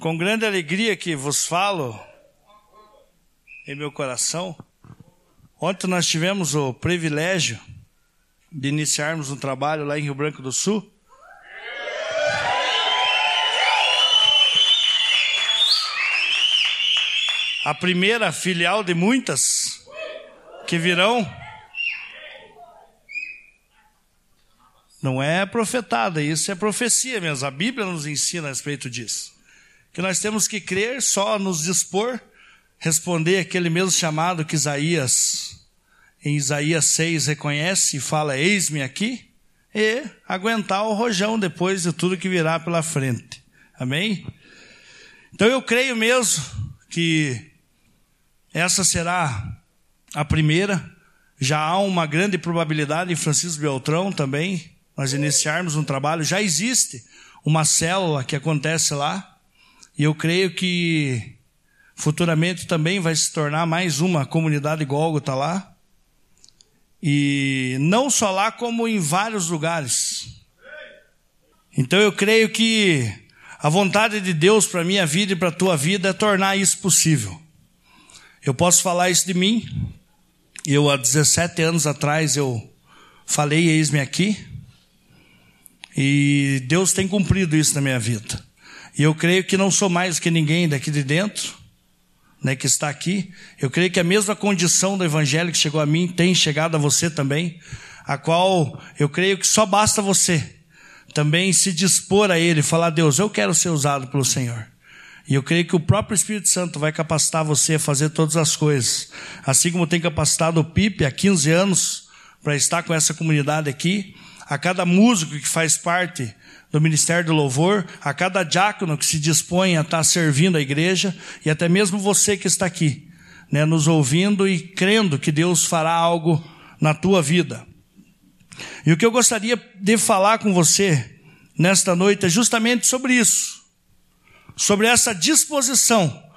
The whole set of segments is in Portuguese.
Com grande alegria que vos falo em meu coração. Ontem nós tivemos o privilégio de iniciarmos um trabalho lá em Rio Branco do Sul. A primeira filial de muitas que virão. Não é profetada, isso é profecia mesmo. A Bíblia nos ensina a respeito disso que nós temos que crer, só nos dispor, responder aquele mesmo chamado que Isaías, em Isaías 6, reconhece e fala: Eis-me aqui, e aguentar o rojão depois de tudo que virá pela frente. Amém? Então eu creio mesmo que essa será a primeira. Já há uma grande probabilidade em Francisco Beltrão também, nós iniciarmos um trabalho. Já existe uma célula que acontece lá, e eu creio que futuramente também vai se tornar mais uma comunidade Gólgota lá. E não só lá, como em vários lugares. Então eu creio que a vontade de Deus para minha vida e para a tua vida é tornar isso possível. Eu posso falar isso de mim. Eu, há 17 anos atrás, eu falei, eis-me aqui. E Deus tem cumprido isso na minha vida. E eu creio que não sou mais que ninguém daqui de dentro, né, que está aqui. Eu creio que a mesma condição do evangelho que chegou a mim tem chegado a você também, a qual eu creio que só basta você também se dispor a ele, falar: Deus, eu quero ser usado pelo Senhor. E eu creio que o próprio Espírito Santo vai capacitar você a fazer todas as coisas. Assim como tem capacitado o Pipe há 15 anos para estar com essa comunidade aqui, a cada músico que faz parte do Ministério do Louvor, a cada diácono que se dispõe a estar servindo a igreja e até mesmo você que está aqui, né, nos ouvindo e crendo que Deus fará algo na tua vida. E o que eu gostaria de falar com você nesta noite é justamente sobre isso, sobre essa disposição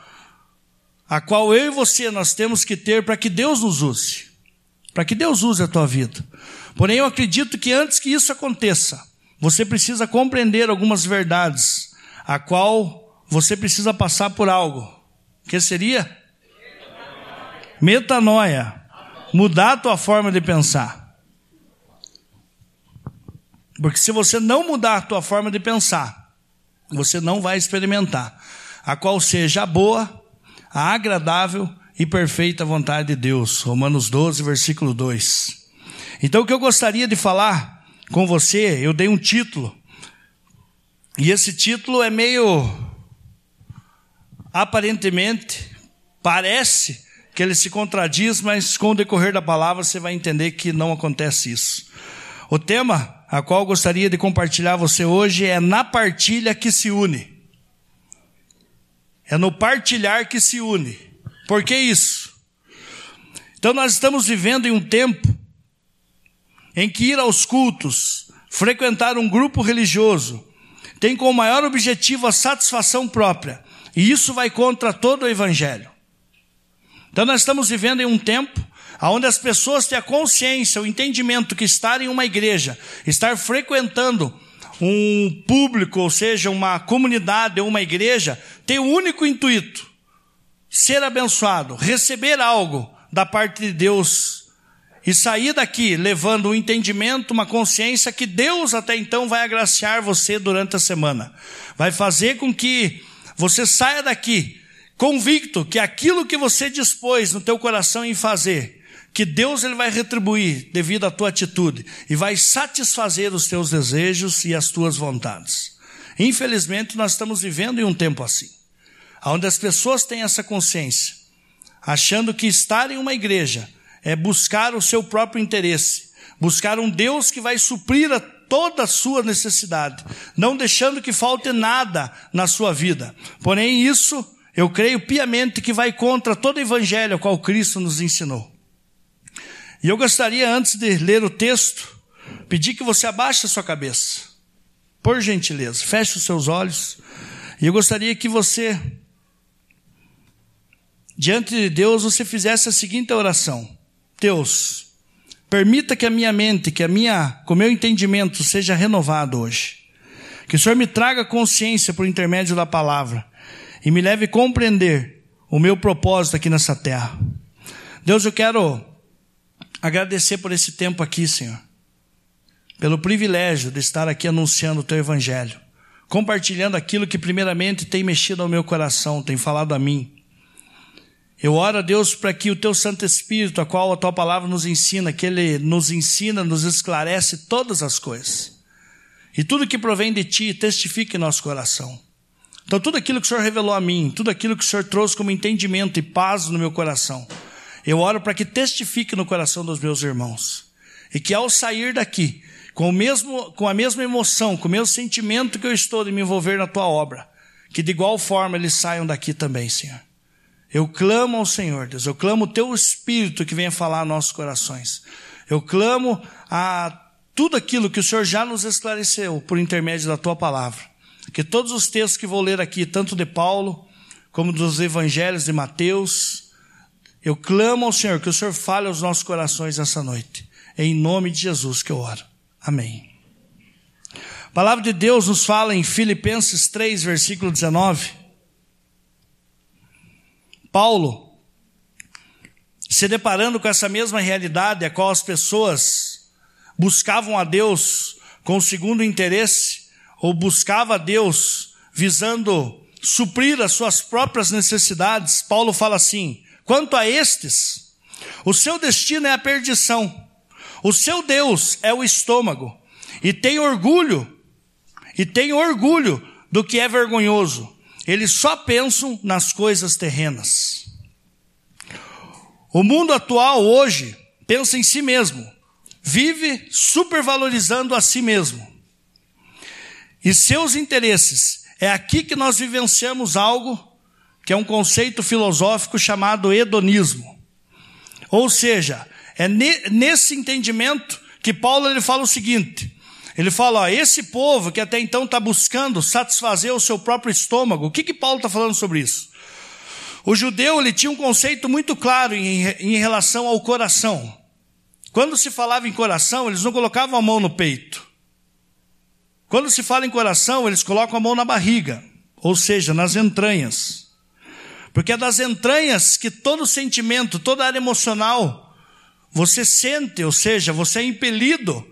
a qual eu e você nós temos que ter para que Deus nos use, para que Deus use a tua vida. Porém, eu acredito que antes que isso aconteça, você precisa compreender algumas verdades, a qual você precisa passar por algo. Que seria? Metanoia. Mudar a tua forma de pensar. Porque se você não mudar a tua forma de pensar, você não vai experimentar a qual seja a boa, a agradável e perfeita vontade de Deus. Romanos 12, versículo 2. Então o que eu gostaria de falar com você, eu dei um título. E esse título é meio. Aparentemente, parece que ele se contradiz, mas com o decorrer da palavra você vai entender que não acontece isso. O tema a qual eu gostaria de compartilhar você hoje é na partilha que se une. É no partilhar que se une. Por que isso? Então nós estamos vivendo em um tempo em que ir aos cultos, frequentar um grupo religioso, tem como maior objetivo a satisfação própria. E isso vai contra todo o evangelho. Então nós estamos vivendo em um tempo onde as pessoas têm a consciência, o entendimento que estar em uma igreja, estar frequentando um público, ou seja, uma comunidade ou uma igreja, tem o único intuito: ser abençoado, receber algo da parte de Deus e sair daqui levando um entendimento, uma consciência que Deus até então vai agraciar você durante a semana. Vai fazer com que você saia daqui convicto que aquilo que você dispôs no teu coração em fazer, que Deus ele vai retribuir devido à tua atitude e vai satisfazer os teus desejos e as tuas vontades. Infelizmente, nós estamos vivendo em um tempo assim, onde as pessoas têm essa consciência, achando que estar em uma igreja é buscar o seu próprio interesse, buscar um Deus que vai suprir a toda a sua necessidade, não deixando que falte nada na sua vida. Porém, isso eu creio piamente que vai contra todo o evangelho qual Cristo nos ensinou. E eu gostaria, antes de ler o texto, pedir que você abaixe a sua cabeça. Por gentileza, feche os seus olhos. E eu gostaria que você, diante de Deus, você fizesse a seguinte oração. Deus, permita que a minha mente, que a minha, que o meu entendimento seja renovado hoje. Que o Senhor me traga consciência por intermédio da palavra e me leve a compreender o meu propósito aqui nessa terra. Deus, eu quero agradecer por esse tempo aqui, Senhor. Pelo privilégio de estar aqui anunciando o teu evangelho, compartilhando aquilo que primeiramente tem mexido ao meu coração, tem falado a mim. Eu oro a Deus para que o teu Santo Espírito, a qual a tua palavra nos ensina, que ele nos ensina, nos esclarece todas as coisas. E tudo que provém de ti testifique em nosso coração. Então, tudo aquilo que o Senhor revelou a mim, tudo aquilo que o Senhor trouxe como entendimento e paz no meu coração, eu oro para que testifique no coração dos meus irmãos. E que ao sair daqui, com, o mesmo, com a mesma emoção, com o mesmo sentimento que eu estou de me envolver na tua obra, que de igual forma eles saiam daqui também, Senhor. Eu clamo ao Senhor, Deus, eu clamo o teu Espírito que venha falar a nossos corações. Eu clamo a tudo aquilo que o Senhor já nos esclareceu por intermédio da tua palavra. Que todos os textos que vou ler aqui, tanto de Paulo, como dos evangelhos de Mateus, eu clamo ao Senhor que o Senhor fale aos nossos corações essa noite. Em nome de Jesus que eu oro. Amém. A palavra de Deus nos fala em Filipenses 3, versículo 19. Paulo, se deparando com essa mesma realidade, a qual as pessoas buscavam a Deus com o segundo interesse, ou buscava a Deus visando suprir as suas próprias necessidades, Paulo fala assim: quanto a estes, o seu destino é a perdição, o seu Deus é o estômago, e tem orgulho, e tem orgulho do que é vergonhoso eles só pensam nas coisas terrenas. O mundo atual hoje pensa em si mesmo, vive supervalorizando a si mesmo. E seus interesses. É aqui que nós vivenciamos algo que é um conceito filosófico chamado hedonismo. Ou seja, é nesse entendimento que Paulo ele fala o seguinte: ele fala, ó, esse povo que até então está buscando satisfazer o seu próprio estômago, o que, que Paulo está falando sobre isso? O judeu ele tinha um conceito muito claro em, em relação ao coração. Quando se falava em coração, eles não colocavam a mão no peito. Quando se fala em coração, eles colocam a mão na barriga, ou seja, nas entranhas. Porque é das entranhas que todo sentimento, toda área emocional, você sente, ou seja, você é impelido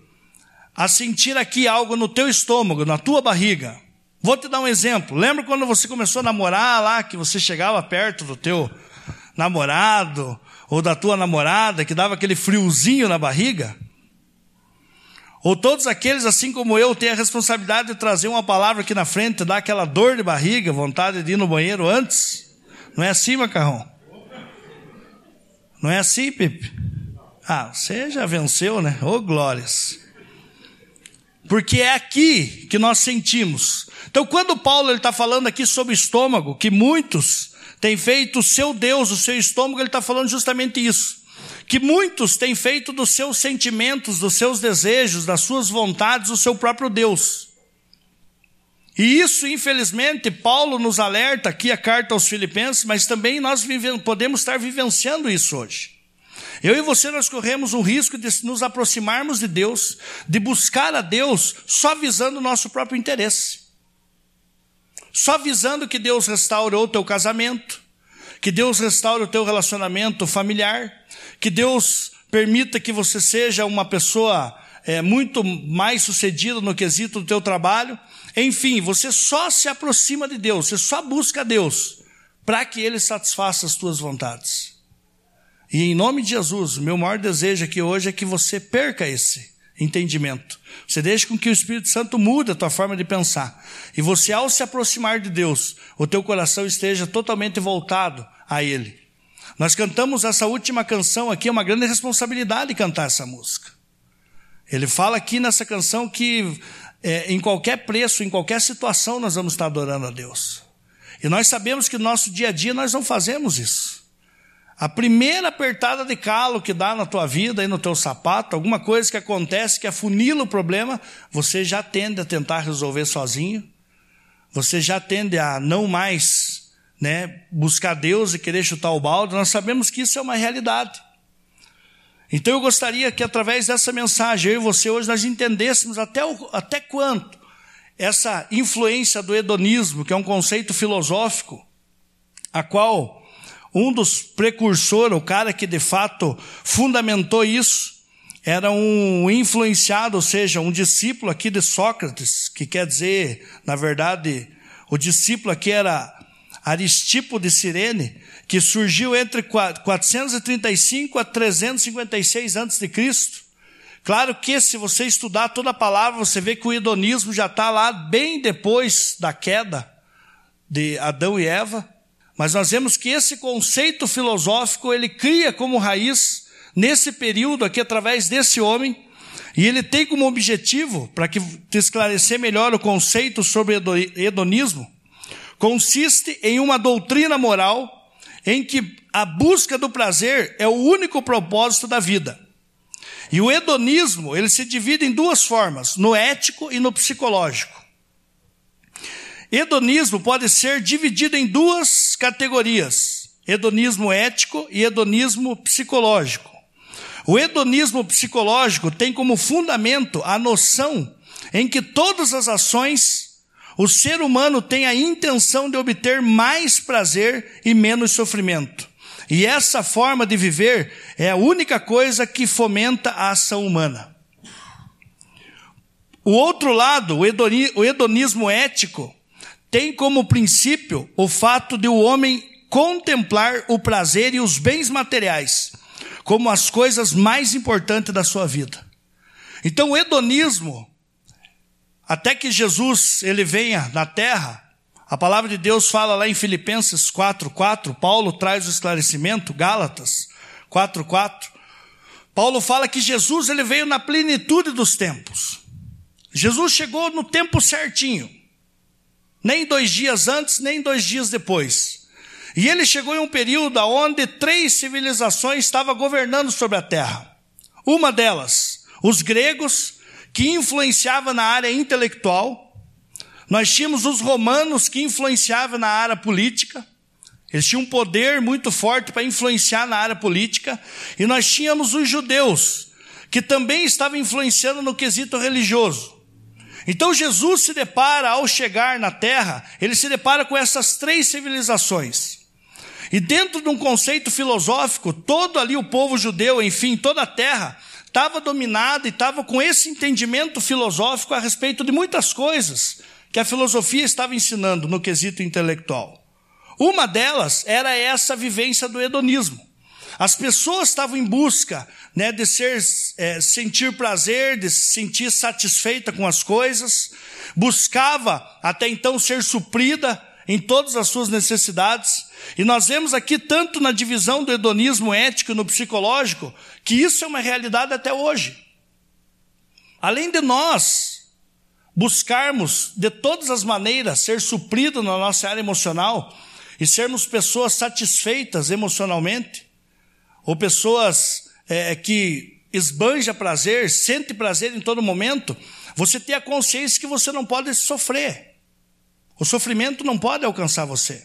a sentir aqui algo no teu estômago, na tua barriga. Vou te dar um exemplo. Lembra quando você começou a namorar lá, que você chegava perto do teu namorado ou da tua namorada, que dava aquele friozinho na barriga? Ou todos aqueles, assim como eu, têm a responsabilidade de trazer uma palavra aqui na frente, dar aquela dor de barriga, vontade de ir no banheiro antes? Não é assim, macarrão? Não é assim, Pipe? Ah, você já venceu, né? Ô, oh, glórias porque é aqui que nós sentimos. Então, quando Paulo está falando aqui sobre estômago, que muitos têm feito o seu Deus, o seu estômago, ele está falando justamente isso. Que muitos têm feito dos seus sentimentos, dos seus desejos, das suas vontades, o seu próprio Deus. E isso, infelizmente, Paulo nos alerta aqui a carta aos Filipenses, mas também nós podemos estar vivenciando isso hoje. Eu e você nós corremos o risco de nos aproximarmos de Deus, de buscar a Deus só visando o nosso próprio interesse. Só visando que Deus restaure o teu casamento, que Deus restaure o teu relacionamento familiar, que Deus permita que você seja uma pessoa é, muito mais sucedida no quesito do teu trabalho. Enfim, você só se aproxima de Deus, você só busca Deus para que Ele satisfaça as tuas vontades. E em nome de Jesus, meu maior desejo aqui hoje é que você perca esse entendimento. Você deixe com que o Espírito Santo mude a tua forma de pensar. E você, ao se aproximar de Deus, o teu coração esteja totalmente voltado a Ele. Nós cantamos essa última canção aqui, é uma grande responsabilidade cantar essa música. Ele fala aqui nessa canção que é, em qualquer preço, em qualquer situação, nós vamos estar adorando a Deus. E nós sabemos que no nosso dia a dia nós não fazemos isso. A primeira apertada de calo que dá na tua vida, aí no teu sapato, alguma coisa que acontece que afunila o problema, você já tende a tentar resolver sozinho. Você já tende a não mais né, buscar Deus e querer chutar o balde. Nós sabemos que isso é uma realidade. Então eu gostaria que através dessa mensagem, eu e você hoje, nós entendêssemos até, o, até quanto essa influência do hedonismo, que é um conceito filosófico, a qual um dos precursores, o cara que de fato fundamentou isso, era um influenciado, ou seja, um discípulo aqui de Sócrates, que quer dizer, na verdade, o discípulo aqui era Aristipo de Cirene, que surgiu entre 435 a 356 a.C. Claro que se você estudar toda a palavra, você vê que o hedonismo já está lá bem depois da queda de Adão e Eva. Mas nós vemos que esse conceito filosófico ele cria como raiz nesse período aqui através desse homem e ele tem como objetivo, para que te esclarecer melhor o conceito sobre hedonismo, consiste em uma doutrina moral em que a busca do prazer é o único propósito da vida. E o hedonismo, ele se divide em duas formas, no ético e no psicológico. Hedonismo pode ser dividido em duas categorias: hedonismo ético e hedonismo psicológico. O hedonismo psicológico tem como fundamento a noção em que todas as ações o ser humano tem a intenção de obter mais prazer e menos sofrimento. E essa forma de viver é a única coisa que fomenta a ação humana. O outro lado, o hedonismo ético, tem como princípio o fato de o homem contemplar o prazer e os bens materiais como as coisas mais importantes da sua vida. Então o hedonismo, até que Jesus ele venha na terra, a palavra de Deus fala lá em Filipenses 4:4, Paulo traz o esclarecimento, Gálatas 4:4. Paulo fala que Jesus ele veio na plenitude dos tempos. Jesus chegou no tempo certinho. Nem dois dias antes, nem dois dias depois. E ele chegou em um período onde três civilizações estavam governando sobre a terra. Uma delas, os gregos, que influenciava na área intelectual, nós tínhamos os romanos que influenciavam na área política. Eles tinham um poder muito forte para influenciar na área política. E nós tínhamos os judeus, que também estavam influenciando no quesito religioso. Então Jesus se depara, ao chegar na terra, ele se depara com essas três civilizações. E dentro de um conceito filosófico, todo ali o povo judeu, enfim, toda a terra, estava dominada e estava com esse entendimento filosófico a respeito de muitas coisas que a filosofia estava ensinando no quesito intelectual. Uma delas era essa vivência do hedonismo. As pessoas estavam em busca né, de ser, é, sentir prazer, de se sentir satisfeita com as coisas, buscava até então ser suprida em todas as suas necessidades. E nós vemos aqui, tanto na divisão do hedonismo ético e no psicológico, que isso é uma realidade até hoje. Além de nós buscarmos de todas as maneiras ser suprido na nossa área emocional e sermos pessoas satisfeitas emocionalmente, ou pessoas é, que esbanja prazer, sente prazer em todo momento, você tem a consciência que você não pode sofrer. O sofrimento não pode alcançar você.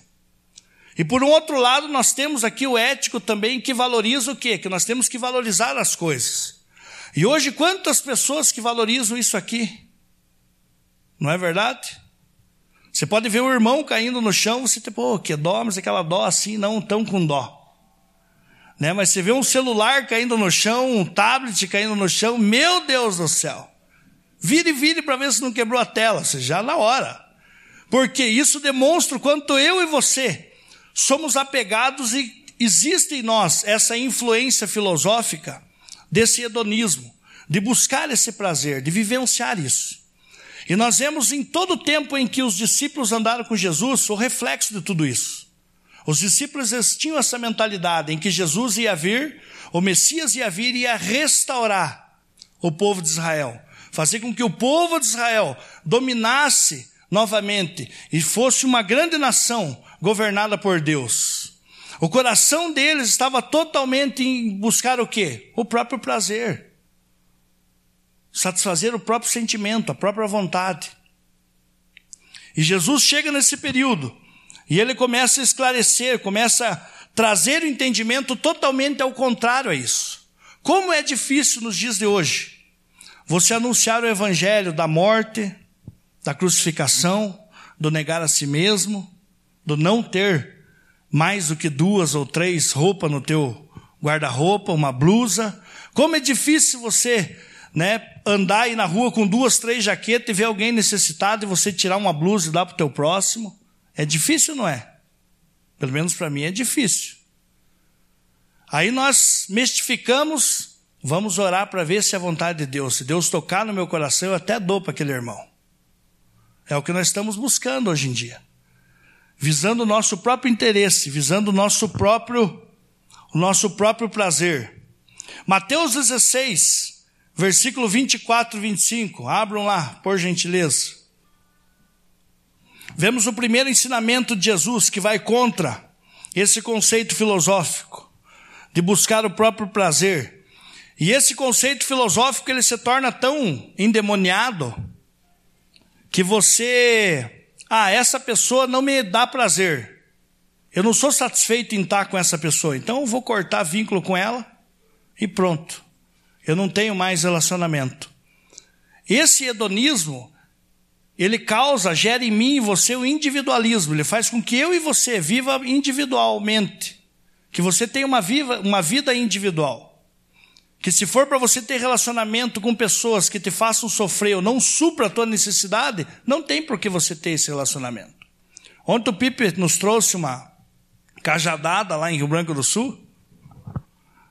E por um outro lado, nós temos aqui o ético também que valoriza o quê? Que nós temos que valorizar as coisas. E hoje, quantas pessoas que valorizam isso aqui? Não é verdade? Você pode ver o irmão caindo no chão, você tem, pô, que dó, mas aquela dó assim, não tão com dó. Né? Mas você vê um celular caindo no chão, um tablet caindo no chão, meu Deus do céu. Vire, vire para ver se não quebrou a tela, você já na hora. Porque isso demonstra o quanto eu e você somos apegados e existe em nós essa influência filosófica desse hedonismo, de buscar esse prazer, de vivenciar isso. E nós vemos em todo o tempo em que os discípulos andaram com Jesus o reflexo de tudo isso. Os discípulos tinham essa mentalidade em que Jesus ia vir, o Messias ia vir e ia restaurar o povo de Israel, fazer com que o povo de Israel dominasse novamente e fosse uma grande nação governada por Deus. O coração deles estava totalmente em buscar o quê? O próprio prazer satisfazer o próprio sentimento, a própria vontade. E Jesus chega nesse período e ele começa a esclarecer, começa a trazer o entendimento totalmente ao contrário a isso. Como é difícil nos dias de hoje você anunciar o evangelho da morte, da crucificação, do negar a si mesmo, do não ter mais do que duas ou três roupas no teu guarda-roupa, uma blusa. Como é difícil você né, andar aí na rua com duas, três jaquetas e ver alguém necessitado e você tirar uma blusa e dar para o teu próximo. É difícil, não é? Pelo menos para mim é difícil. Aí nós mistificamos, vamos orar para ver se é a vontade de Deus. Se Deus tocar no meu coração, eu até dou para aquele irmão. É o que nós estamos buscando hoje em dia. Visando o nosso próprio interesse, visando o nosso próprio, o nosso próprio prazer. Mateus 16, versículo 24 e 25. Abram lá, por gentileza. Vemos o primeiro ensinamento de Jesus que vai contra esse conceito filosófico de buscar o próprio prazer. E esse conceito filosófico ele se torna tão endemoniado que você, ah, essa pessoa não me dá prazer. Eu não sou satisfeito em estar com essa pessoa, então eu vou cortar vínculo com ela e pronto. Eu não tenho mais relacionamento. Esse hedonismo, ele causa, gera em mim e você o individualismo. Ele faz com que eu e você viva individualmente. Que você tenha uma, viva, uma vida individual que se for para você ter relacionamento com pessoas que te façam sofrer ou não supra a tua necessidade, não tem por que você ter esse relacionamento. Ontem o Pipe nos trouxe uma cajadada lá em Rio Branco do Sul,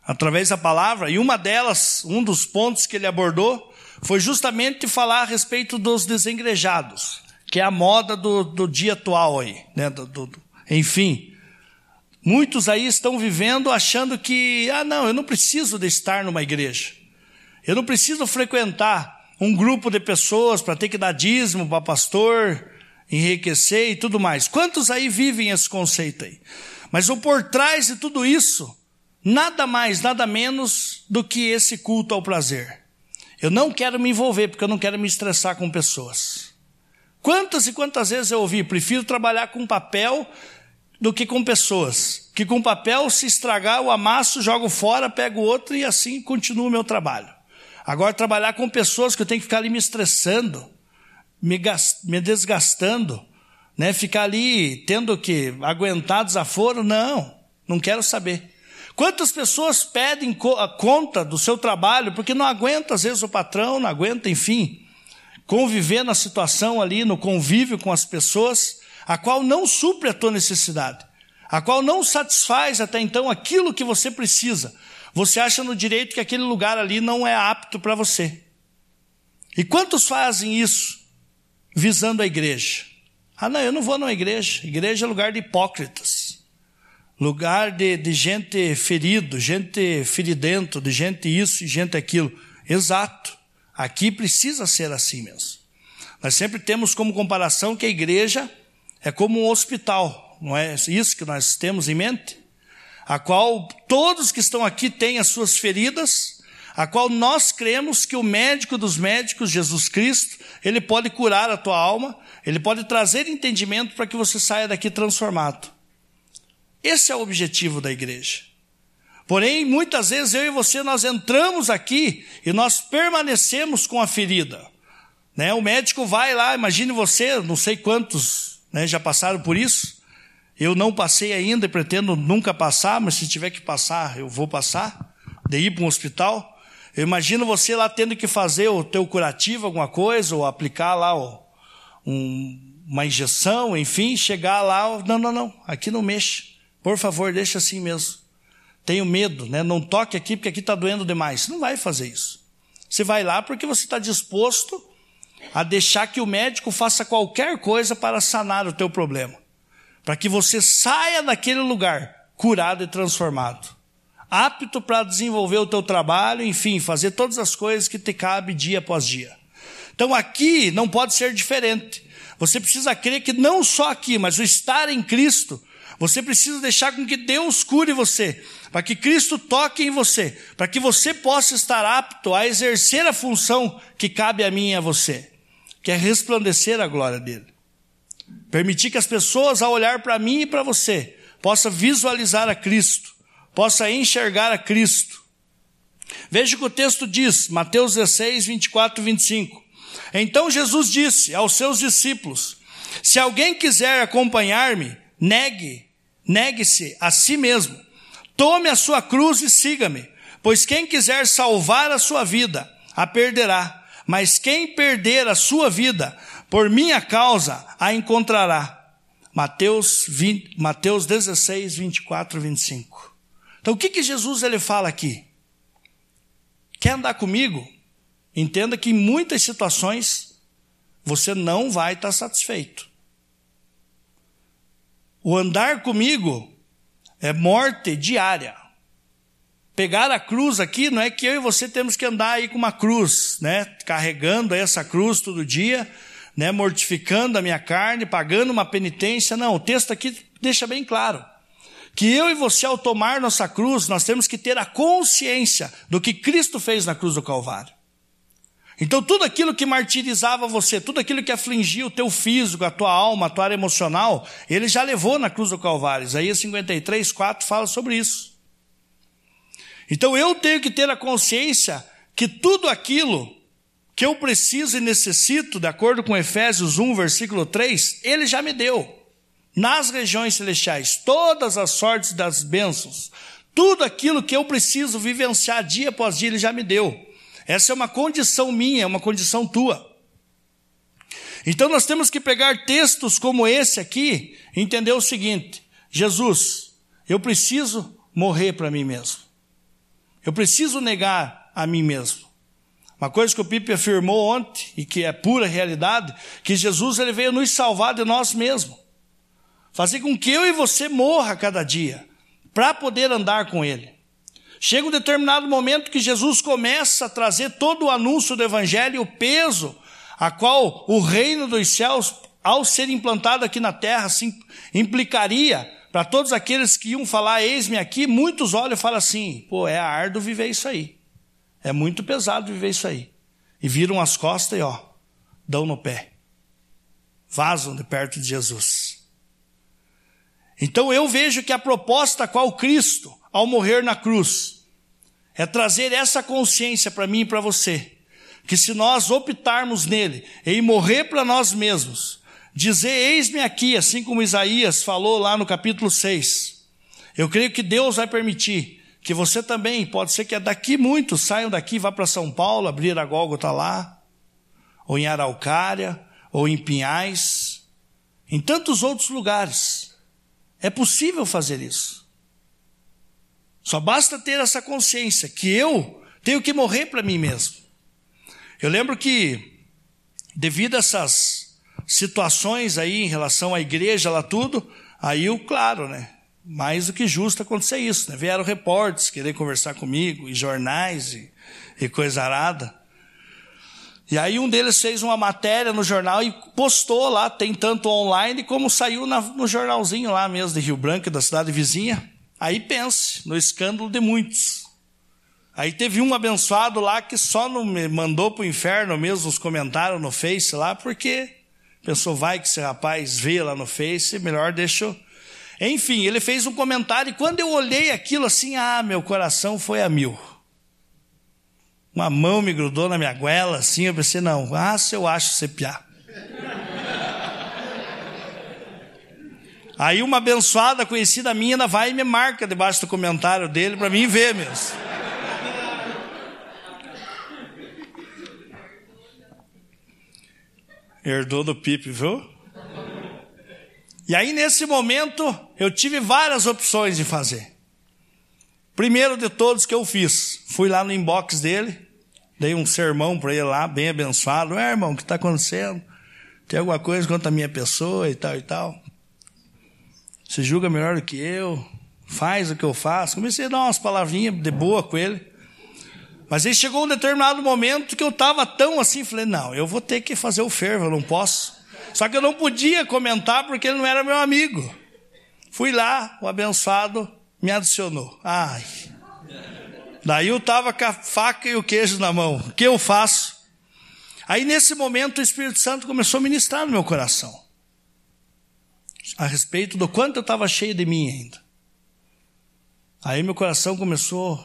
através da palavra, e uma delas, um dos pontos que ele abordou, foi justamente falar a respeito dos desengrejados, que é a moda do, do dia atual aí, né? Do, do, enfim, Muitos aí estão vivendo achando que, ah, não, eu não preciso de estar numa igreja. Eu não preciso frequentar um grupo de pessoas para ter que dar dízimo para pastor, enriquecer e tudo mais. Quantos aí vivem esse conceito aí? Mas o por trás de tudo isso, nada mais, nada menos do que esse culto ao prazer. Eu não quero me envolver porque eu não quero me estressar com pessoas. Quantas e quantas vezes eu ouvi, prefiro trabalhar com papel do que com pessoas. Que com papel, se estragar, eu amasso, jogo fora, pego outro e assim continuo o meu trabalho. Agora, trabalhar com pessoas que eu tenho que ficar ali me estressando, me, me desgastando, né? ficar ali tendo que aguentar desaforo, não, não quero saber. Quantas pessoas pedem a conta do seu trabalho porque não aguenta, às vezes, o patrão, não aguenta, enfim, conviver na situação ali, no convívio com as pessoas, a qual não supre a tua necessidade, a qual não satisfaz até então aquilo que você precisa. Você acha no direito que aquele lugar ali não é apto para você. E quantos fazem isso visando a igreja? Ah, não, eu não vou numa igreja. Igreja é lugar de hipócritas. Lugar de, de gente ferido, gente feridento, de gente isso e gente aquilo. Exato. Aqui precisa ser assim mesmo. Nós sempre temos como comparação que a igreja é como um hospital, não é isso que nós temos em mente? A qual todos que estão aqui têm as suas feridas, a qual nós cremos que o médico dos médicos, Jesus Cristo, ele pode curar a tua alma, ele pode trazer entendimento para que você saia daqui transformado. Esse é o objetivo da igreja. Porém, muitas vezes eu e você nós entramos aqui e nós permanecemos com a ferida. Né? O médico vai lá, imagine você, não sei quantos né, já passaram por isso. Eu não passei ainda e pretendo nunca passar, mas se tiver que passar, eu vou passar, de ir para um hospital. Eu imagino você lá tendo que fazer o teu curativo, alguma coisa, ou aplicar lá um, uma injeção, enfim, chegar lá, não, não, não, aqui não mexe. Por favor, deixa assim mesmo. Tenho medo, né? Não toque aqui porque aqui está doendo demais. Você não vai fazer isso. Você vai lá porque você está disposto a deixar que o médico faça qualquer coisa para sanar o teu problema, para que você saia daquele lugar curado e transformado, apto para desenvolver o teu trabalho, enfim, fazer todas as coisas que te cabe dia após dia. Então aqui não pode ser diferente. Você precisa crer que não só aqui, mas o estar em Cristo, você precisa deixar com que Deus cure você, para que Cristo toque em você, para que você possa estar apto a exercer a função que cabe a mim e a você que é resplandecer a glória dele. Permitir que as pessoas, ao olhar para mim e para você, possam visualizar a Cristo, possam enxergar a Cristo. Veja o que o texto diz, Mateus 16, 24 e 25. Então Jesus disse aos seus discípulos: Se alguém quiser acompanhar-me, negue, negue-se a si mesmo. Tome a sua cruz e siga-me. Pois quem quiser salvar a sua vida, a perderá. Mas quem perder a sua vida, por minha causa, a encontrará. Mateus, 20, Mateus 16, 24, 25. Então o que, que Jesus ele fala aqui? Quer andar comigo? Entenda que em muitas situações você não vai estar satisfeito. O andar comigo é morte diária. Pegar a cruz aqui não é que eu e você temos que andar aí com uma cruz, né? Carregando essa cruz todo dia, né? Mortificando a minha carne, pagando uma penitência. Não, o texto aqui deixa bem claro que eu e você, ao tomar nossa cruz, nós temos que ter a consciência do que Cristo fez na cruz do Calvário. Então, tudo aquilo que martirizava você, tudo aquilo que afligia o teu físico, a tua alma, a tua área emocional, ele já levou na cruz do Calvário. Isaías 53, 4 fala sobre isso. Então, eu tenho que ter a consciência que tudo aquilo que eu preciso e necessito, de acordo com Efésios 1, versículo 3, ele já me deu. Nas regiões celestiais, todas as sortes das bênçãos, tudo aquilo que eu preciso vivenciar dia após dia, ele já me deu. Essa é uma condição minha, é uma condição tua. Então nós temos que pegar textos como esse aqui e entender o seguinte: Jesus, eu preciso morrer para mim mesmo. Eu preciso negar a mim mesmo. Uma coisa que o Pipe afirmou ontem e que é pura realidade, que Jesus ele veio nos salvar de nós mesmos. Fazer com que eu e você morra cada dia para poder andar com ele. Chega um determinado momento que Jesus começa a trazer todo o anúncio do Evangelho, o peso a qual o reino dos céus, ao ser implantado aqui na terra, assim, implicaria para todos aqueles que iam falar, eis-me aqui, muitos olham e falam assim, pô, é árduo viver isso aí. É muito pesado viver isso aí. E viram as costas e ó, dão no pé. Vazam de perto de Jesus. Então eu vejo que a proposta qual Cristo, ao morrer na cruz, é trazer essa consciência para mim e para você, que se nós optarmos nele em morrer para nós mesmos, dizer eis-me aqui, assim como Isaías falou lá no capítulo 6, eu creio que Deus vai permitir que você também, pode ser que daqui muitos saiam daqui, vá para São Paulo, abrir a Gólgota lá, ou em Araucária, ou em Pinhais, em tantos outros lugares. É possível fazer isso. Só basta ter essa consciência que eu tenho que morrer para mim mesmo. Eu lembro que, devido a essas situações aí em relação à igreja lá tudo, aí eu, claro, né? Mais do que justo acontecer isso, né? Vieram repórteres querer conversar comigo, e jornais, e, e coisa arada. E aí um deles fez uma matéria no jornal e postou lá, tem tanto online como saiu na, no jornalzinho lá mesmo de Rio Branco, da cidade vizinha. Aí pense no escândalo de muitos. Aí teve um abençoado lá que só não me mandou para o inferno mesmo os comentários no Face lá, porque pensou, vai que esse rapaz vê lá no Face, melhor deixa eu... Enfim, ele fez um comentário e quando eu olhei aquilo assim, ah, meu coração foi a mil. Uma mão me grudou na minha goela assim, eu pensei, não, ah, se eu acho você Aí uma abençoada conhecida minha vai e me marca debaixo do comentário dele para mim ver mesmo. Herdou do Pipe, viu? E aí nesse momento eu tive várias opções de fazer. Primeiro de todos que eu fiz, fui lá no inbox dele, dei um sermão para ele lá, bem abençoado. É, irmão, o que está acontecendo? Tem alguma coisa contra a minha pessoa e tal e tal? Você julga melhor do que eu, faz o que eu faço. Comecei a dar umas palavrinhas de boa com ele. Mas aí chegou um determinado momento que eu estava tão assim, falei, não, eu vou ter que fazer o fervo, eu não posso. Só que eu não podia comentar porque ele não era meu amigo. Fui lá, o abençoado me adicionou. Ai. Daí eu estava com a faca e o queijo na mão. O que eu faço? Aí nesse momento o Espírito Santo começou a ministrar no meu coração a respeito do quanto eu estava cheio de mim ainda. Aí meu coração começou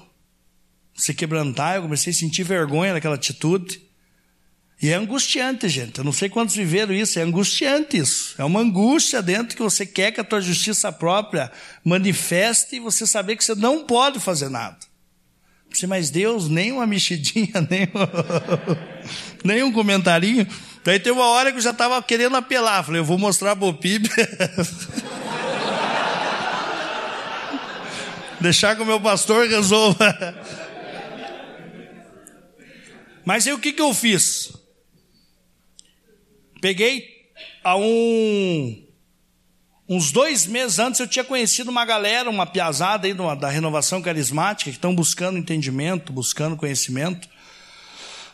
a se quebrantar, eu comecei a sentir vergonha daquela atitude. E é angustiante, gente. Eu não sei quantos viveram isso, é angustiante isso. É uma angústia dentro que você quer que a tua justiça própria manifeste e você saber que você não pode fazer nada. Você, mas Deus, nem uma mexidinha, nem, nem um comentarinho. Daí tem uma hora que eu já estava querendo apelar. Falei, eu vou mostrar o PIB. Deixar que o meu pastor resolva. Mas aí o que, que eu fiz? Peguei há um, uns dois meses antes, eu tinha conhecido uma galera, uma piazada aí da renovação carismática, que estão buscando entendimento, buscando conhecimento.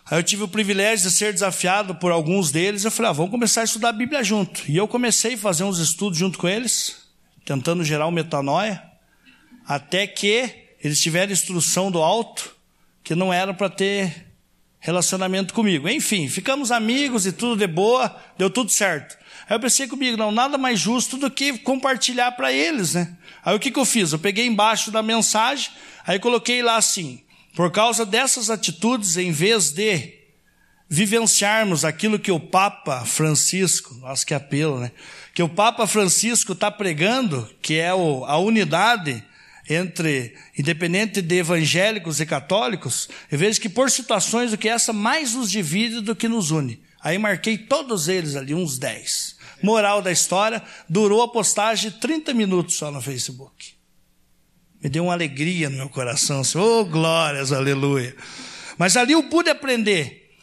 Aí eu tive o privilégio de ser desafiado por alguns deles. Eu falei, ah, vamos começar a estudar a Bíblia junto. E eu comecei a fazer uns estudos junto com eles, tentando gerar um metanoia, até que eles tiveram instrução do alto que não era para ter relacionamento comigo. Enfim, ficamos amigos e tudo de boa, deu tudo certo. Aí eu pensei comigo, não, nada mais justo do que compartilhar para eles, né? Aí o que, que eu fiz? Eu peguei embaixo da mensagem, aí coloquei lá assim: por causa dessas atitudes, em vez de vivenciarmos aquilo que o Papa Francisco, nossa que apelo, né? Que o Papa Francisco está pregando, que é o, a unidade entre, independente de evangélicos e católicos, eu vejo que por situações do que essa mais nos divide do que nos une. Aí marquei todos eles ali, uns 10. Moral da história, durou a postagem 30 minutos só no Facebook. Me deu uma alegria no meu coração, assim, oh glórias, aleluia. Mas ali eu pude aprender.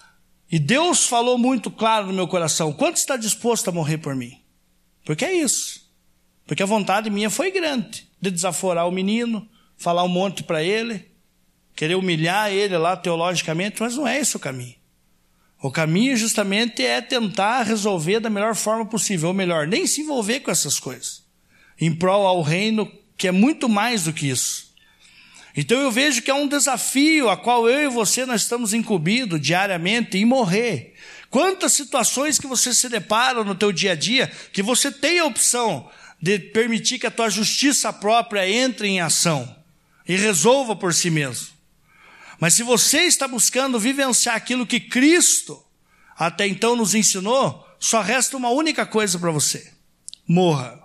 E Deus falou muito claro no meu coração: quanto está disposto a morrer por mim? Porque é isso. Porque a vontade minha foi grande de desaforar o menino, falar um monte para ele, querer humilhar ele lá teologicamente, mas não é esse o caminho. O caminho justamente é tentar resolver da melhor forma possível, ou melhor, nem se envolver com essas coisas, em prol ao reino que é muito mais do que isso. Então eu vejo que é um desafio a qual eu e você nós estamos incumbidos diariamente em morrer. Quantas situações que você se depara no teu dia a dia que você tem a opção de permitir que a tua justiça própria entre em ação e resolva por si mesmo. Mas se você está buscando vivenciar aquilo que Cristo até então nos ensinou, só resta uma única coisa para você: morra.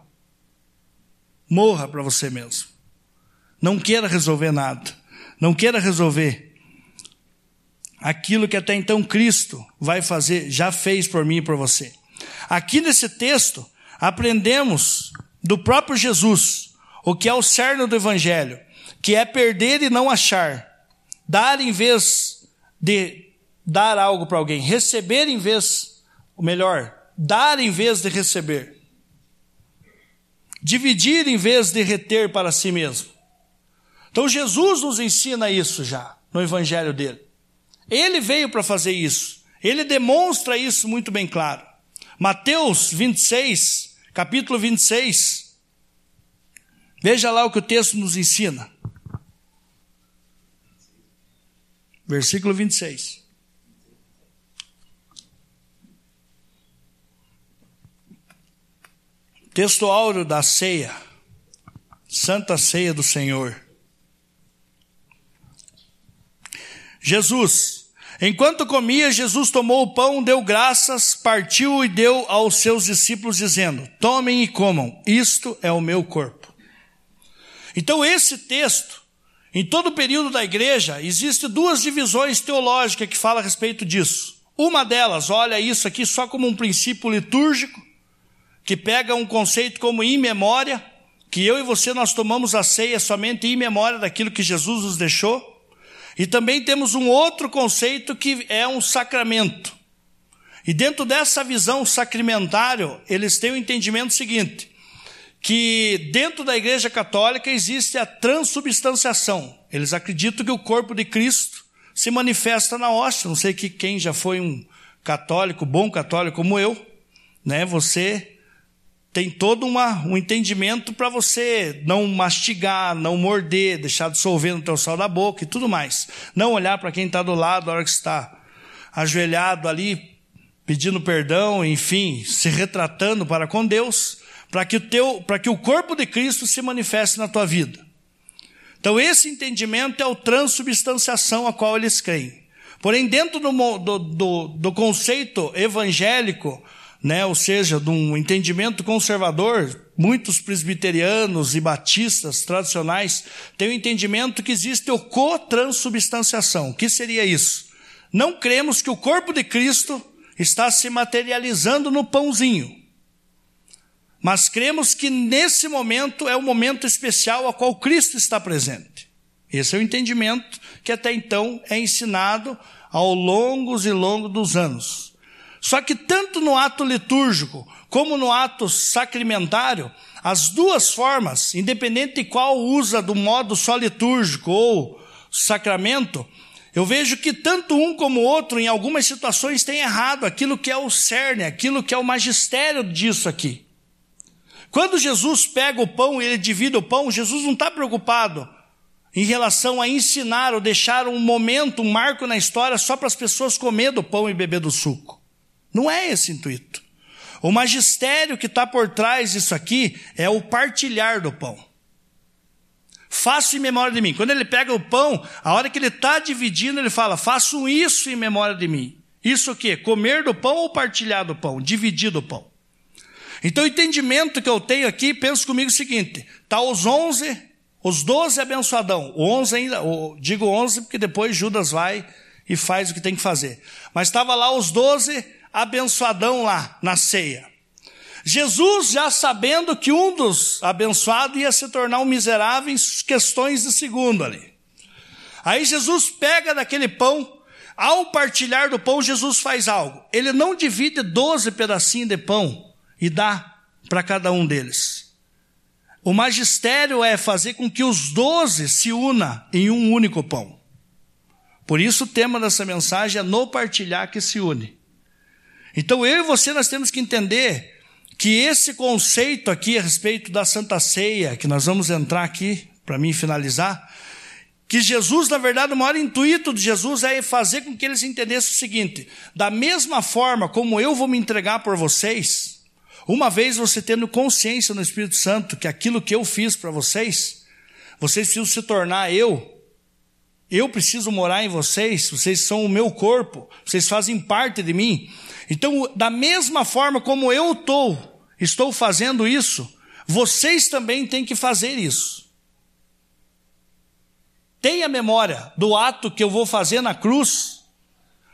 Morra para você mesmo. Não queira resolver nada. Não queira resolver aquilo que até então Cristo vai fazer, já fez por mim e por você. Aqui nesse texto, aprendemos do próprio Jesus, o que é o cerne do Evangelho, que é perder e não achar, dar em vez de dar algo para alguém, receber em vez, ou melhor, dar em vez de receber, dividir em vez de reter para si mesmo. Então Jesus nos ensina isso já no Evangelho dele. Ele veio para fazer isso. Ele demonstra isso muito bem claro. Mateus 26, capítulo 26. Veja lá o que o texto nos ensina. Versículo 26. Texto áureo da ceia, Santa Ceia do Senhor. Jesus, Enquanto comia, Jesus tomou o pão, deu graças, partiu e deu aos seus discípulos, dizendo: Tomem e comam, isto é o meu corpo. Então, esse texto, em todo o período da igreja, existe duas divisões teológicas que falam a respeito disso. Uma delas olha isso aqui só como um princípio litúrgico, que pega um conceito como em memória, que eu e você nós tomamos a ceia somente em memória daquilo que Jesus nos deixou. E também temos um outro conceito que é um sacramento. E dentro dessa visão sacramentário, eles têm o entendimento seguinte: que dentro da Igreja Católica existe a transubstanciação. Eles acreditam que o corpo de Cristo se manifesta na hóstia. Não sei que quem já foi um católico, bom católico como eu, né? Você tem todo uma, um entendimento para você não mastigar, não morder, deixar dissolver no teu sal da boca e tudo mais. Não olhar para quem está do lado na hora que está ajoelhado ali, pedindo perdão, enfim, se retratando para com Deus, para que o teu, para que o corpo de Cristo se manifeste na tua vida. Então esse entendimento é o transubstanciação a qual eles creem. Porém, dentro do, do, do, do conceito evangélico, né, ou seja, de um entendimento conservador, muitos presbiterianos e batistas tradicionais têm o entendimento que existe o cotransubstanciação. O que seria isso? Não cremos que o corpo de Cristo está se materializando no pãozinho. Mas cremos que nesse momento é o momento especial a qual Cristo está presente. Esse é o entendimento que até então é ensinado ao longo e longo dos anos. Só que tanto no ato litúrgico como no ato sacramentário, as duas formas, independente de qual usa do modo só litúrgico ou sacramento, eu vejo que tanto um como o outro, em algumas situações, tem errado aquilo que é o cerne, aquilo que é o magistério disso aqui. Quando Jesus pega o pão e ele divide o pão, Jesus não está preocupado em relação a ensinar ou deixar um momento, um marco na história só para as pessoas comer do pão e beber do suco. Não é esse intuito. O magistério que está por trás disso aqui é o partilhar do pão. Faço em memória de mim. Quando ele pega o pão, a hora que ele está dividindo, ele fala: faço isso em memória de mim. Isso o quê? Comer do pão ou partilhar do pão? Dividir do pão. Então o entendimento que eu tenho aqui, penso comigo o seguinte: está os onze, os doze abençoadão. O onze ainda, digo onze porque depois Judas vai e faz o que tem que fazer. Mas estava lá os doze abençoadão lá na ceia. Jesus, já sabendo que um dos abençoados ia se tornar um miserável em questões de segundo ali. Aí Jesus pega daquele pão, ao partilhar do pão, Jesus faz algo. Ele não divide doze pedacinhos de pão e dá para cada um deles. O magistério é fazer com que os doze se una em um único pão. Por isso o tema dessa mensagem é no partilhar que se une. Então eu e você nós temos que entender que esse conceito aqui a respeito da Santa Ceia, que nós vamos entrar aqui para mim finalizar, que Jesus, na verdade, o maior intuito de Jesus é fazer com que eles entendessem o seguinte: da mesma forma como eu vou me entregar por vocês, uma vez você tendo consciência no Espírito Santo que aquilo que eu fiz para vocês, vocês precisam se tornar eu. Eu preciso morar em vocês, vocês são o meu corpo, vocês fazem parte de mim. Então, da mesma forma como eu estou, estou fazendo isso, vocês também têm que fazer isso. Tenha memória do ato que eu vou fazer na cruz,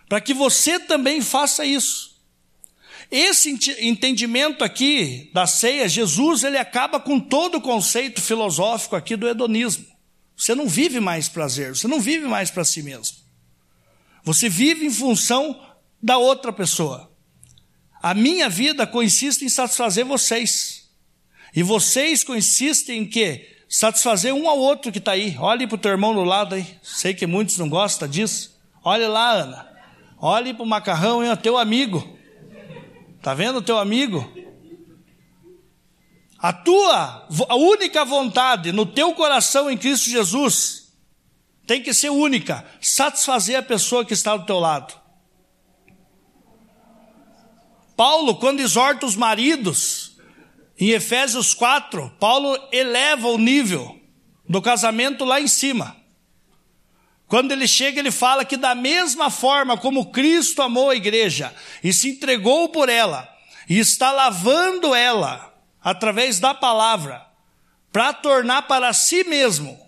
para que você também faça isso. Esse entendimento aqui da ceia, Jesus, ele acaba com todo o conceito filosófico aqui do hedonismo. Você não vive mais prazer, você não vive mais para si mesmo. Você vive em função da outra pessoa. A minha vida consiste em satisfazer vocês. E vocês consistem em quê? Satisfazer um ao outro que está aí. Olhe para o teu irmão do lado aí. Sei que muitos não gostam disso. Olhe lá, Ana. Olhe para o macarrão, é teu amigo. Está vendo o teu amigo? A tua a única vontade no teu coração em Cristo Jesus tem que ser única, satisfazer a pessoa que está do teu lado. Paulo, quando exorta os maridos, em Efésios 4, Paulo eleva o nível do casamento lá em cima. Quando ele chega, ele fala que da mesma forma como Cristo amou a igreja e se entregou por ela, e está lavando ela através da palavra, para tornar para si mesmo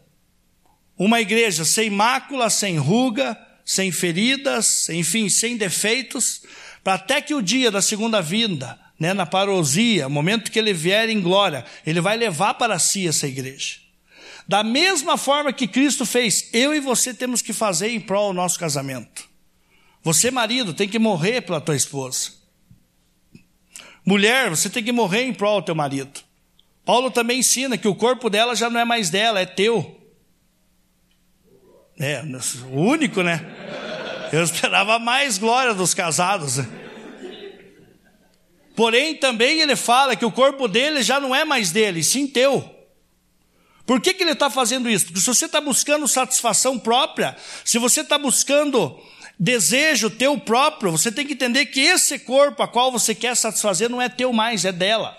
uma igreja sem mácula, sem ruga, sem feridas, enfim, sem defeitos, para até que o dia da segunda vinda, né, na parousia, momento que ele vier em glória, ele vai levar para si essa igreja. Da mesma forma que Cristo fez, eu e você temos que fazer em prol do nosso casamento. Você, marido, tem que morrer pela tua esposa. Mulher, você tem que morrer em prol do teu marido. Paulo também ensina que o corpo dela já não é mais dela, é teu. É, o único, né? Eu esperava mais glória dos casados. Porém, também ele fala que o corpo dele já não é mais dele, sim teu. Por que, que ele está fazendo isso? Porque se você está buscando satisfação própria, se você está buscando desejo teu próprio, você tem que entender que esse corpo a qual você quer satisfazer não é teu mais, é dela.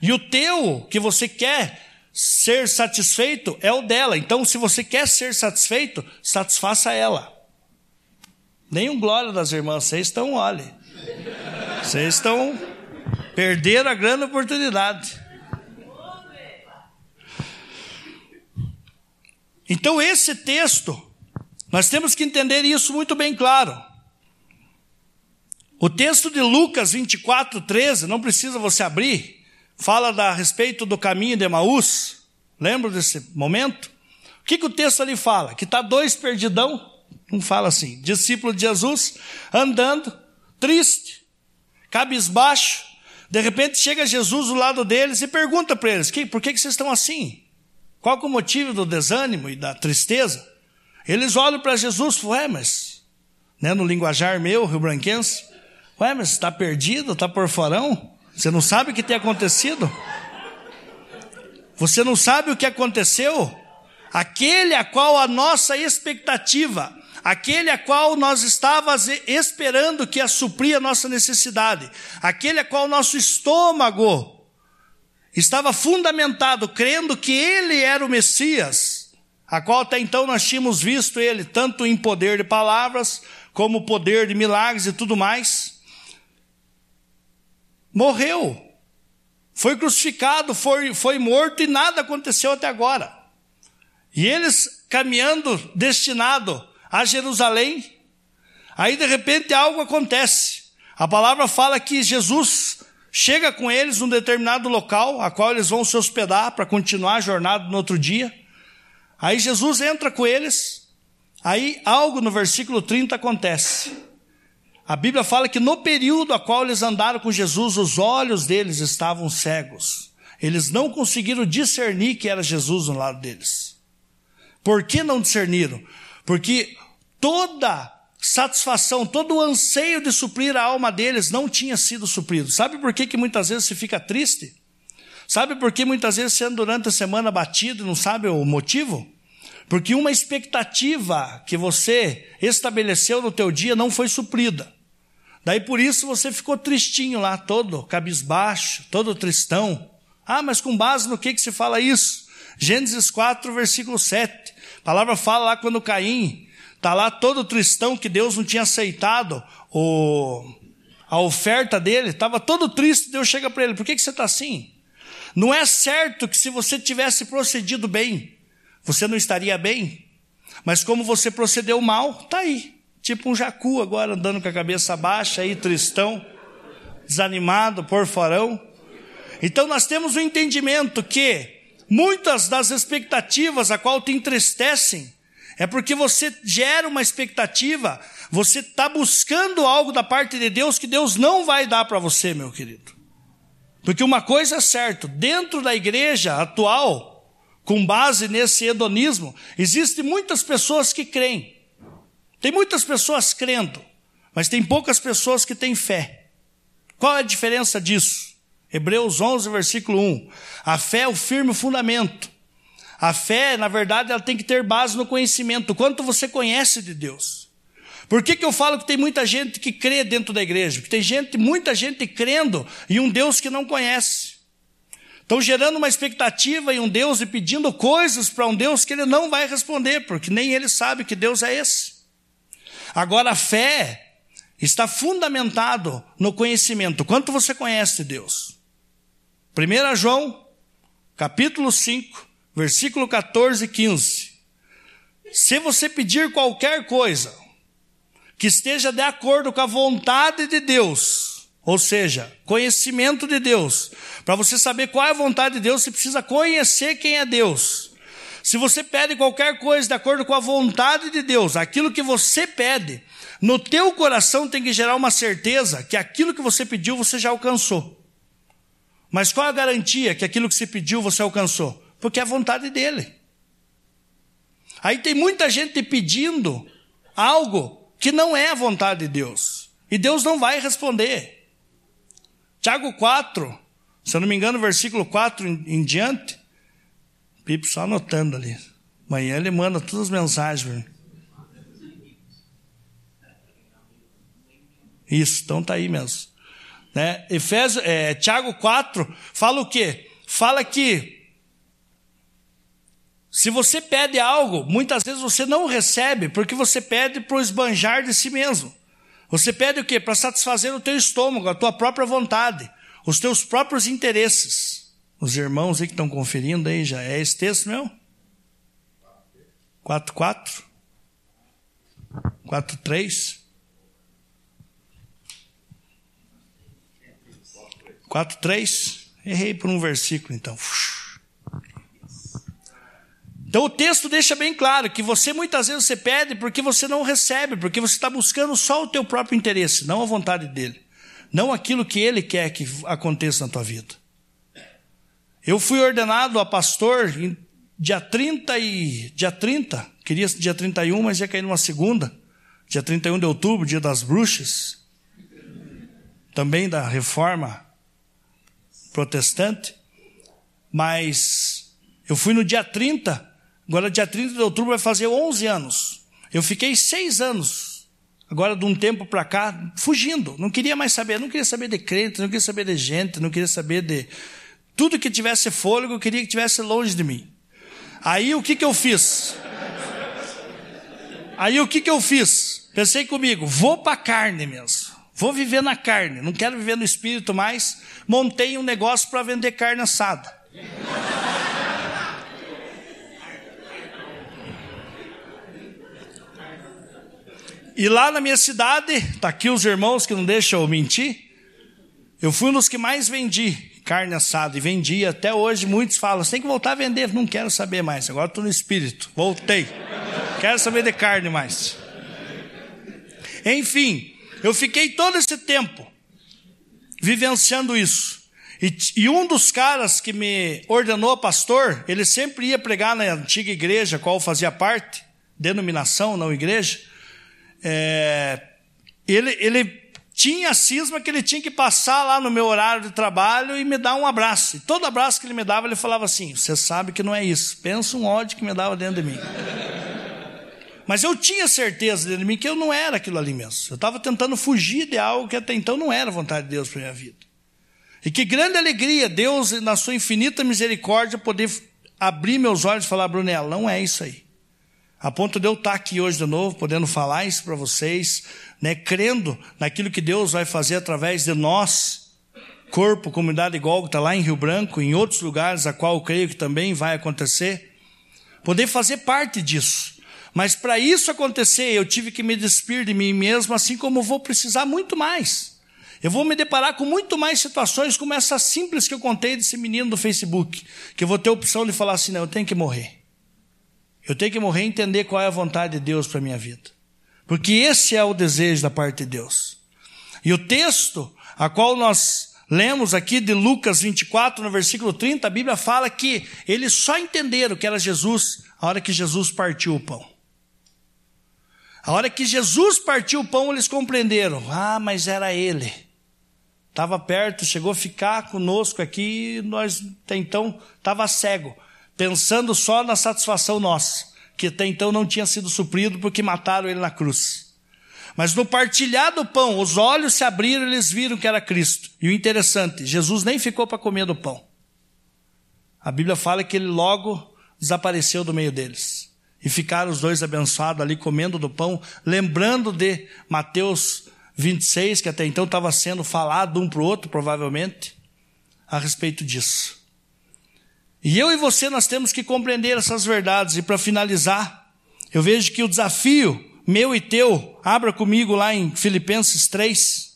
E o teu que você quer ser satisfeito é o dela. Então, se você quer ser satisfeito, satisfaça ela. Nenhum glória das irmãs, vocês estão, olhe. Vocês estão perderam a grande oportunidade. Então, esse texto, nós temos que entender isso muito bem claro. O texto de Lucas 24, 13, não precisa você abrir, fala da, a respeito do caminho de Emaús. Lembra desse momento? O que, que o texto ali fala? Que está dois perdidão, não fala assim, discípulo de Jesus, andando, triste, cabisbaixo. De repente chega Jesus do lado deles e pergunta para eles: por que, que vocês estão assim? Qual é o motivo do desânimo e da tristeza? Eles olham para Jesus ué, mas, né, no linguajar meu, rio-branquense, ué, mas está perdido, está por forão? Você não sabe o que tem acontecido? Você não sabe o que aconteceu? Aquele a qual a nossa expectativa, aquele a qual nós estávamos esperando que ia suprir a nossa necessidade, aquele a qual o nosso estômago estava fundamentado, crendo que ele era o Messias, a qual até então nós tínhamos visto ele tanto em poder de palavras, como poder de milagres e tudo mais, morreu, foi crucificado, foi, foi morto e nada aconteceu até agora. E eles caminhando, destinado a Jerusalém, aí de repente algo acontece. A palavra fala que Jesus chega com eles num determinado local, a qual eles vão se hospedar para continuar a jornada no outro dia. Aí Jesus entra com eles, aí algo no versículo 30 acontece. A Bíblia fala que no período a qual eles andaram com Jesus, os olhos deles estavam cegos. Eles não conseguiram discernir que era Jesus no lado deles. Por que não discerniram? Porque toda satisfação, todo o anseio de suprir a alma deles não tinha sido suprido. Sabe por que, que muitas vezes se fica triste? Sabe por que muitas vezes você anda durante a semana batido e não sabe o motivo? Porque uma expectativa que você estabeleceu no teu dia não foi suprida. Daí por isso você ficou tristinho lá, todo cabisbaixo, todo tristão. Ah, mas com base no que, que se fala isso? Gênesis 4, versículo 7. A palavra fala lá quando Caim Está lá todo tristão que Deus não tinha aceitado o, a oferta dele. Estava todo triste. Deus chega para ele: Por que, que você está assim? Não é certo que se você tivesse procedido bem, você não estaria bem. Mas como você procedeu mal, está aí. Tipo um jacu agora andando com a cabeça baixa aí, tristão, desanimado, porforão. Então nós temos o um entendimento que muitas das expectativas a qual te entristecem é porque você gera uma expectativa, você está buscando algo da parte de Deus que Deus não vai dar para você, meu querido. Porque uma coisa é certa, dentro da igreja atual, com base nesse hedonismo, existem muitas pessoas que creem. Tem muitas pessoas crendo, mas tem poucas pessoas que têm fé. Qual é a diferença disso? Hebreus 11, versículo 1. A fé é o firme fundamento a fé, na verdade, ela tem que ter base no conhecimento, quanto você conhece de Deus. Por que, que eu falo que tem muita gente que crê dentro da igreja? Porque tem gente, muita gente crendo em um Deus que não conhece. Estão gerando uma expectativa em um Deus e pedindo coisas para um Deus que ele não vai responder, porque nem ele sabe que Deus é esse. Agora, a fé está fundamentado no conhecimento. Quanto você conhece Deus? 1 João, capítulo 5, versículo 14 e 15. Se você pedir qualquer coisa que esteja de acordo com a vontade de Deus, ou seja, conhecimento de Deus, para você saber qual é a vontade de Deus, você precisa conhecer quem é Deus. Se você pede qualquer coisa de acordo com a vontade de Deus, aquilo que você pede, no teu coração tem que gerar uma certeza que aquilo que você pediu você já alcançou. Mas qual a garantia que aquilo que você pediu você alcançou? porque é a vontade dele. Aí tem muita gente pedindo algo que não é a vontade de Deus. E Deus não vai responder. Tiago 4, se eu não me engano, versículo 4 em, em diante. Pipo só anotando ali. Amanhã ele manda todas as mensagens. Isso, então tá aí mesmo. Né? Efésio, é, Tiago 4 fala o quê? Fala que Se você pede algo, muitas vezes você não recebe, porque você pede para esbanjar de si mesmo. Você pede o quê? Para satisfazer o teu estômago, a tua própria vontade, os teus próprios interesses. Os irmãos aí que estão conferindo aí já é esse texto meu? 4, 4? 4, 3? 4, 3? Errei por um versículo então. Então o texto deixa bem claro que você muitas vezes você pede porque você não recebe, porque você está buscando só o teu próprio interesse, não a vontade dele, não aquilo que ele quer que aconteça na tua vida. Eu fui ordenado a pastor em dia 30 e dia 30, queria dia 31, mas ia cair numa segunda, dia 31 de outubro, dia das bruxas, também da reforma protestante, mas eu fui no dia 30 Agora, dia 30 de outubro, vai fazer 11 anos. Eu fiquei seis anos, agora de um tempo para cá, fugindo. Não queria mais saber, não queria saber de crente, não queria saber de gente, não queria saber de. Tudo que tivesse fôlego, eu queria que tivesse longe de mim. Aí o que, que eu fiz? Aí o que, que eu fiz? Pensei comigo, vou para a carne mesmo. Vou viver na carne, não quero viver no espírito mais. Montei um negócio para vender carne assada. E lá na minha cidade, está aqui os irmãos que não deixam eu mentir, eu fui um dos que mais vendi carne assada e vendi até hoje. Muitos falam: tem que voltar a vender. Não quero saber mais, agora estou no espírito. Voltei. Quero saber de carne mais. Enfim, eu fiquei todo esse tempo vivenciando isso. E, e, um dos caras que me ordenou pastor, ele sempre ia pregar na antiga igreja, qual fazia parte, denominação, não igreja é, ele, ele tinha a cisma que ele tinha que passar lá no meu horário de trabalho e me dar um abraço. E todo abraço que ele me dava, ele falava assim: Você sabe que não é isso. Pensa um ódio que me dava dentro de mim. Mas eu tinha certeza dentro de mim que eu não era aquilo ali mesmo. Eu estava tentando fugir de algo que até então não era vontade de Deus para minha vida. E que grande alegria Deus, na sua infinita misericórdia, poder abrir meus olhos e falar, Brunella, não é isso aí. A ponto de eu estar aqui hoje de novo, podendo falar isso para vocês, né, crendo naquilo que Deus vai fazer através de nós, corpo, comunidade está lá em Rio Branco, em outros lugares, a qual eu creio que também vai acontecer, poder fazer parte disso. Mas para isso acontecer, eu tive que me despir de mim mesmo, assim como vou precisar muito mais. Eu vou me deparar com muito mais situações como essa simples que eu contei desse menino do Facebook, que eu vou ter a opção de falar assim: não, eu tenho que morrer. Eu tenho que morrer e entender qual é a vontade de Deus para a minha vida. Porque esse é o desejo da parte de Deus. E o texto a qual nós lemos aqui de Lucas 24, no versículo 30, a Bíblia fala que eles só entenderam que era Jesus a hora que Jesus partiu o pão. A hora que Jesus partiu o pão, eles compreenderam. Ah, mas era Ele. Estava perto, chegou a ficar conosco aqui, nós até então estava cego pensando só na satisfação nossa, que até então não tinha sido suprido porque mataram ele na cruz. Mas no partilhar do pão, os olhos se abriram e eles viram que era Cristo. E o interessante, Jesus nem ficou para comer do pão. A Bíblia fala que ele logo desapareceu do meio deles. E ficaram os dois abençoados ali comendo do pão, lembrando de Mateus 26, que até então estava sendo falado um para o outro, provavelmente, a respeito disso. E eu e você nós temos que compreender essas verdades. E para finalizar, eu vejo que o desafio meu e teu, abra comigo lá em Filipenses 3.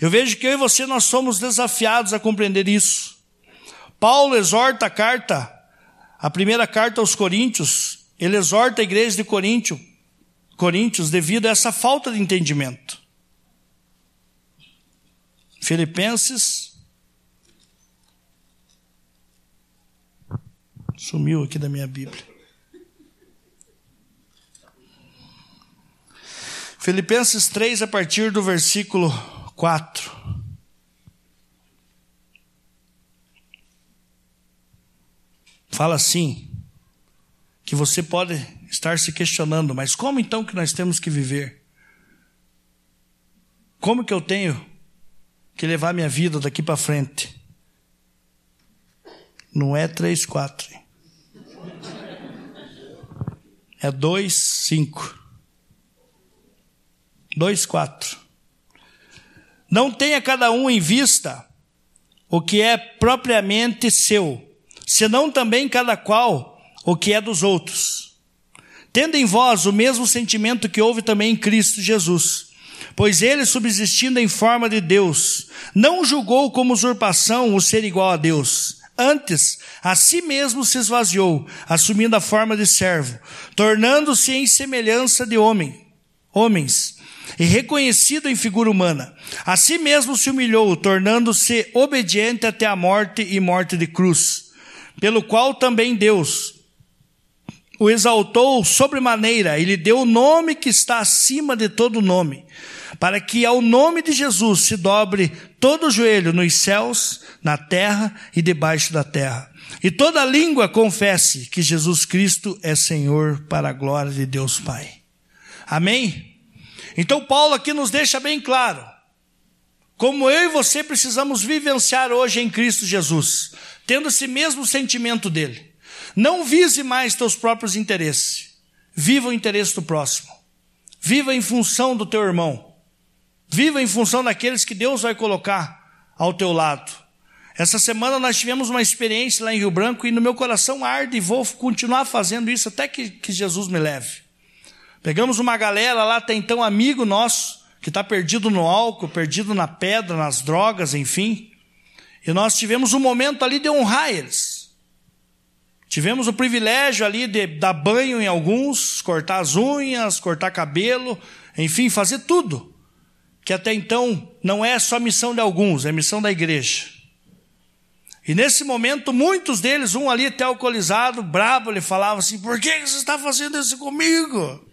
Eu vejo que eu e você nós somos desafiados a compreender isso. Paulo exorta a carta, a primeira carta aos Coríntios, ele exorta a igreja de Coríntio, Coríntios devido a essa falta de entendimento. Filipenses Sumiu aqui da minha Bíblia. Filipenses 3, a partir do versículo 4. Fala assim: que você pode estar se questionando, mas como então que nós temos que viver? Como que eu tenho que levar minha vida daqui para frente? Não é três, quatro. É 2, 5. 2, 4. Não tenha cada um em vista o que é propriamente seu, senão também cada qual o que é dos outros. Tendo em vós o mesmo sentimento que houve também em Cristo Jesus, pois ele, subsistindo em forma de Deus, não julgou como usurpação o ser igual a Deus. Antes, a si mesmo se esvaziou, assumindo a forma de servo, tornando-se em semelhança de homem, homens, e reconhecido em figura humana. A si mesmo se humilhou, tornando-se obediente até a morte e morte de cruz, pelo qual também Deus o exaltou sobremaneira e lhe deu o nome que está acima de todo nome, para que ao nome de Jesus se dobre todo o joelho nos céus, na terra e debaixo da terra. E toda língua confesse que Jesus Cristo é Senhor para a glória de Deus Pai. Amém? Então Paulo aqui nos deixa bem claro como eu e você precisamos vivenciar hoje em Cristo Jesus, tendo esse mesmo sentimento dele. Não vise mais teus próprios interesses. Viva o interesse do próximo. Viva em função do teu irmão. Viva em função daqueles que Deus vai colocar ao teu lado. Essa semana nós tivemos uma experiência lá em Rio Branco e no meu coração arde e vou continuar fazendo isso até que, que Jesus me leve. Pegamos uma galera lá, até então amigo nosso, que está perdido no álcool, perdido na pedra, nas drogas, enfim. E nós tivemos um momento ali de honrar eles. Tivemos o privilégio ali de dar banho em alguns, cortar as unhas, cortar cabelo, enfim, fazer tudo que até então não é só missão de alguns, é missão da igreja. E nesse momento, muitos deles, um ali até alcoolizado, brabo, ele falava assim: Por que você está fazendo isso comigo?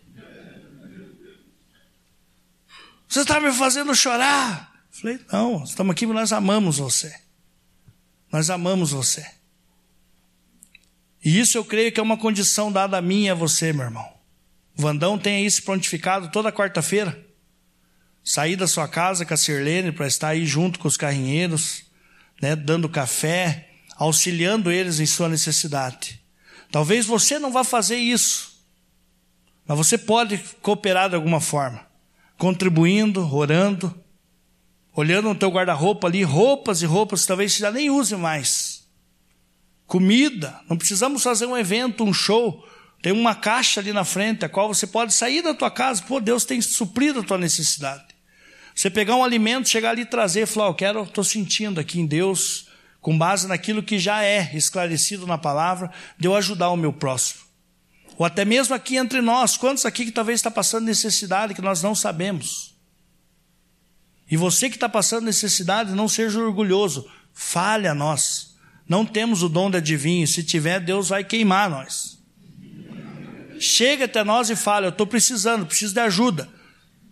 Você está me fazendo chorar. Falei: Não, estamos aqui porque nós amamos você. Nós amamos você. E isso eu creio que é uma condição dada a mim e a você, meu irmão. O Vandão tem isso prontificado toda quarta-feira sair da sua casa com a Sirlene para estar aí junto com os carrinheiros, né, dando café, auxiliando eles em sua necessidade. Talvez você não vá fazer isso, mas você pode cooperar de alguma forma, contribuindo, orando, olhando no teu guarda-roupa ali, roupas e roupas que talvez você já nem use mais. Comida, não precisamos fazer um evento, um show. Tem uma caixa ali na frente, a qual você pode sair da tua casa. Pô, Deus tem suprido a tua necessidade. Você pegar um alimento, chegar ali e trazer falar, eu quero, estou sentindo aqui em Deus, com base naquilo que já é esclarecido na palavra, de eu ajudar o meu próximo. Ou até mesmo aqui entre nós, quantos aqui que talvez está passando necessidade que nós não sabemos? E você que está passando necessidade, não seja orgulhoso, fale a nós. Não temos o dom de adivinho, se tiver, Deus vai queimar nós. Chega até nós e fala: Eu estou precisando, preciso de ajuda.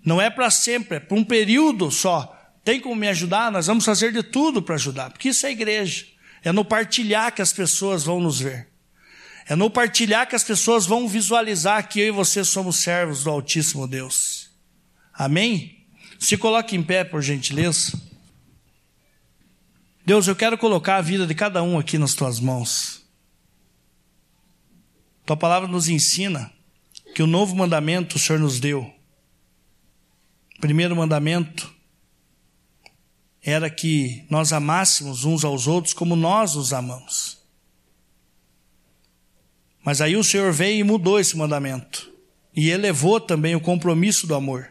Não é para sempre, é para um período só. Tem como me ajudar? Nós vamos fazer de tudo para ajudar, porque isso é igreja. É no partilhar que as pessoas vão nos ver. É no partilhar que as pessoas vão visualizar que eu e você somos servos do Altíssimo Deus. Amém? Se coloque em pé, por gentileza. Deus, eu quero colocar a vida de cada um aqui nas tuas mãos. Tua palavra nos ensina que o novo mandamento o Senhor nos deu primeiro mandamento era que nós amássemos uns aos outros como nós os amamos. Mas aí o Senhor veio e mudou esse mandamento e elevou também o compromisso do amor.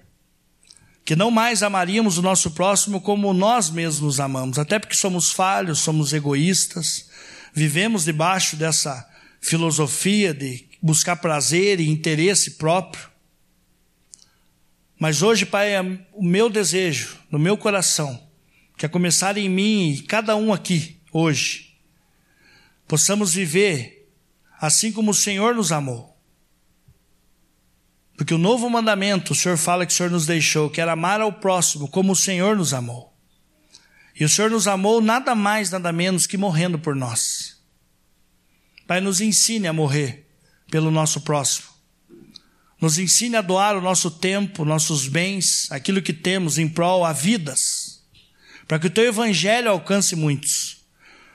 Que não mais amaríamos o nosso próximo como nós mesmos nos amamos, até porque somos falhos, somos egoístas, vivemos debaixo dessa filosofia de buscar prazer e interesse próprio. Mas hoje, Pai, é o meu desejo, no meu coração, que é começar em mim e cada um aqui, hoje, possamos viver assim como o Senhor nos amou. Porque o novo mandamento, o Senhor fala que o Senhor nos deixou, que era amar ao próximo como o Senhor nos amou. E o Senhor nos amou nada mais, nada menos que morrendo por nós. Pai, nos ensine a morrer pelo nosso próximo. Nos ensine a doar o nosso tempo, nossos bens, aquilo que temos em prol a vidas, para que o teu evangelho alcance muitos.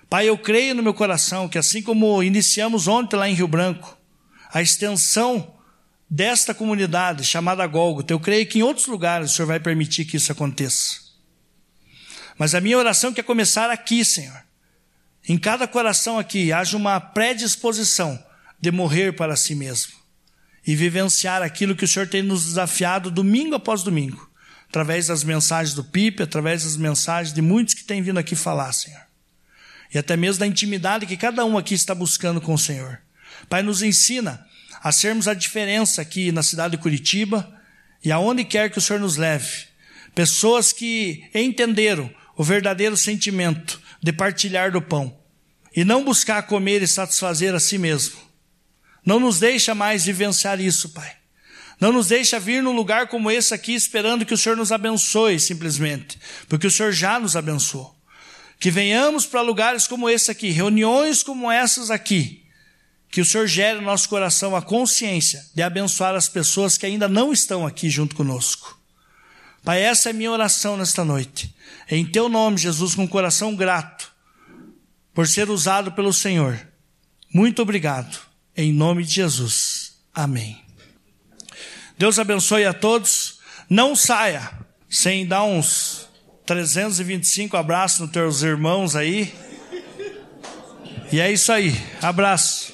Pai, eu creio no meu coração que assim como iniciamos ontem lá em Rio Branco, a extensão desta comunidade chamada Gólgota. Eu creio que em outros lugares o Senhor vai permitir que isso aconteça. Mas a minha oração quer começar aqui, Senhor. Em cada coração aqui haja uma predisposição de morrer para si mesmo e vivenciar aquilo que o Senhor tem nos desafiado domingo após domingo, através das mensagens do Pipe, através das mensagens de muitos que têm vindo aqui falar, Senhor. E até mesmo da intimidade que cada um aqui está buscando com o Senhor. Pai, nos ensina a sermos a diferença aqui na cidade de Curitiba e aonde quer que o Senhor nos leve. Pessoas que entenderam o verdadeiro sentimento de partilhar do pão e não buscar comer e satisfazer a si mesmo. Não nos deixa mais vivenciar isso, Pai. Não nos deixa vir num lugar como esse aqui esperando que o Senhor nos abençoe simplesmente, porque o Senhor já nos abençoou. Que venhamos para lugares como esse aqui, reuniões como essas aqui, que o Senhor gere no nosso coração a consciência de abençoar as pessoas que ainda não estão aqui junto conosco. Pai, essa é minha oração nesta noite. Em teu nome, Jesus, com um coração grato por ser usado pelo Senhor. Muito obrigado. Em nome de Jesus. Amém. Deus abençoe a todos. Não saia sem dar uns 325 abraços nos teus irmãos aí. E é isso aí. Abraço.